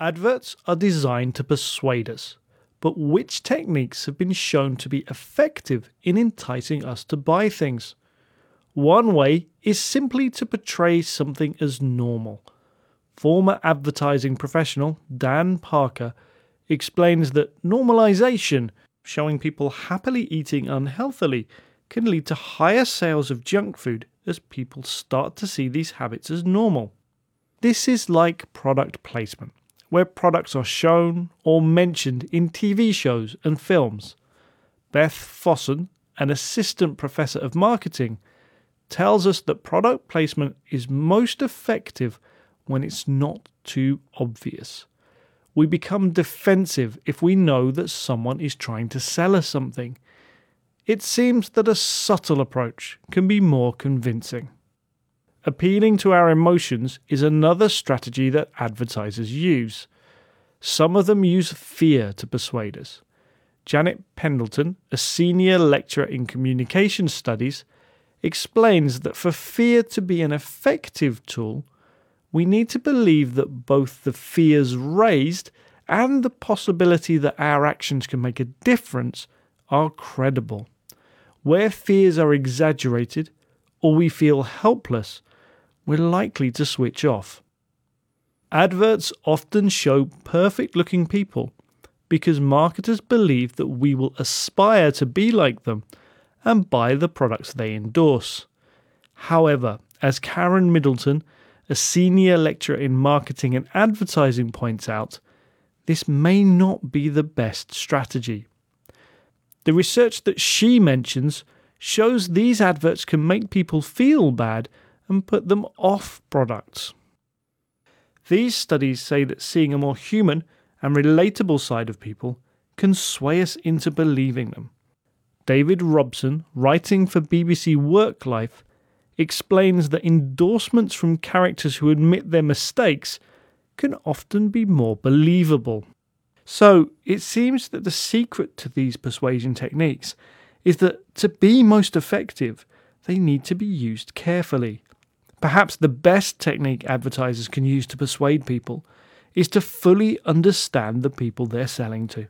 Adverts are designed to persuade us, but which techniques have been shown to be effective in enticing us to buy things? One way is simply to portray something as normal. Former advertising professional Dan Parker explains that normalization, showing people happily eating unhealthily, can lead to higher sales of junk food as people start to see these habits as normal. This is like product placement, where products are shown or mentioned in TV shows and films. Beth Fossen, an assistant professor of marketing, tells us that product placement is most effective when it's not too obvious. We become defensive if we know that someone is trying to sell us something. It seems that a subtle approach can be more convincing. Appealing to our emotions is another strategy that advertisers use. Some of them use fear to persuade us. Jannet Pendleton, a senior lecturer in communication studies, explains that for fear to be an effective tool, we need to believe that both the fears raised and the possibility that our actions can make a difference are credible. Where fears are exaggerated or we feel helpless, we're likely to switch off. Adverts often show perfect looking people because marketers believe that we will aspire to be like them and buy the products they endorse. However, as Karen Middleton, a senior lecturer in marketing and advertising, points out, this may not be the best strategy. The research that she mentions shows these adverts can make people feel bad and put them off products. These studies say that seeing a more human and relatable side of people can sway us into believing them. David Robson, writing for BBC Worklife, explains that endorsements from characters who admit their mistakes can often be more believable. So, it seems that the secret to these persuasion techniques is that to be most effective, they need to be used carefully. Perhaps the best technique advertisers can use to persuade people is to fully understand the people they're selling to.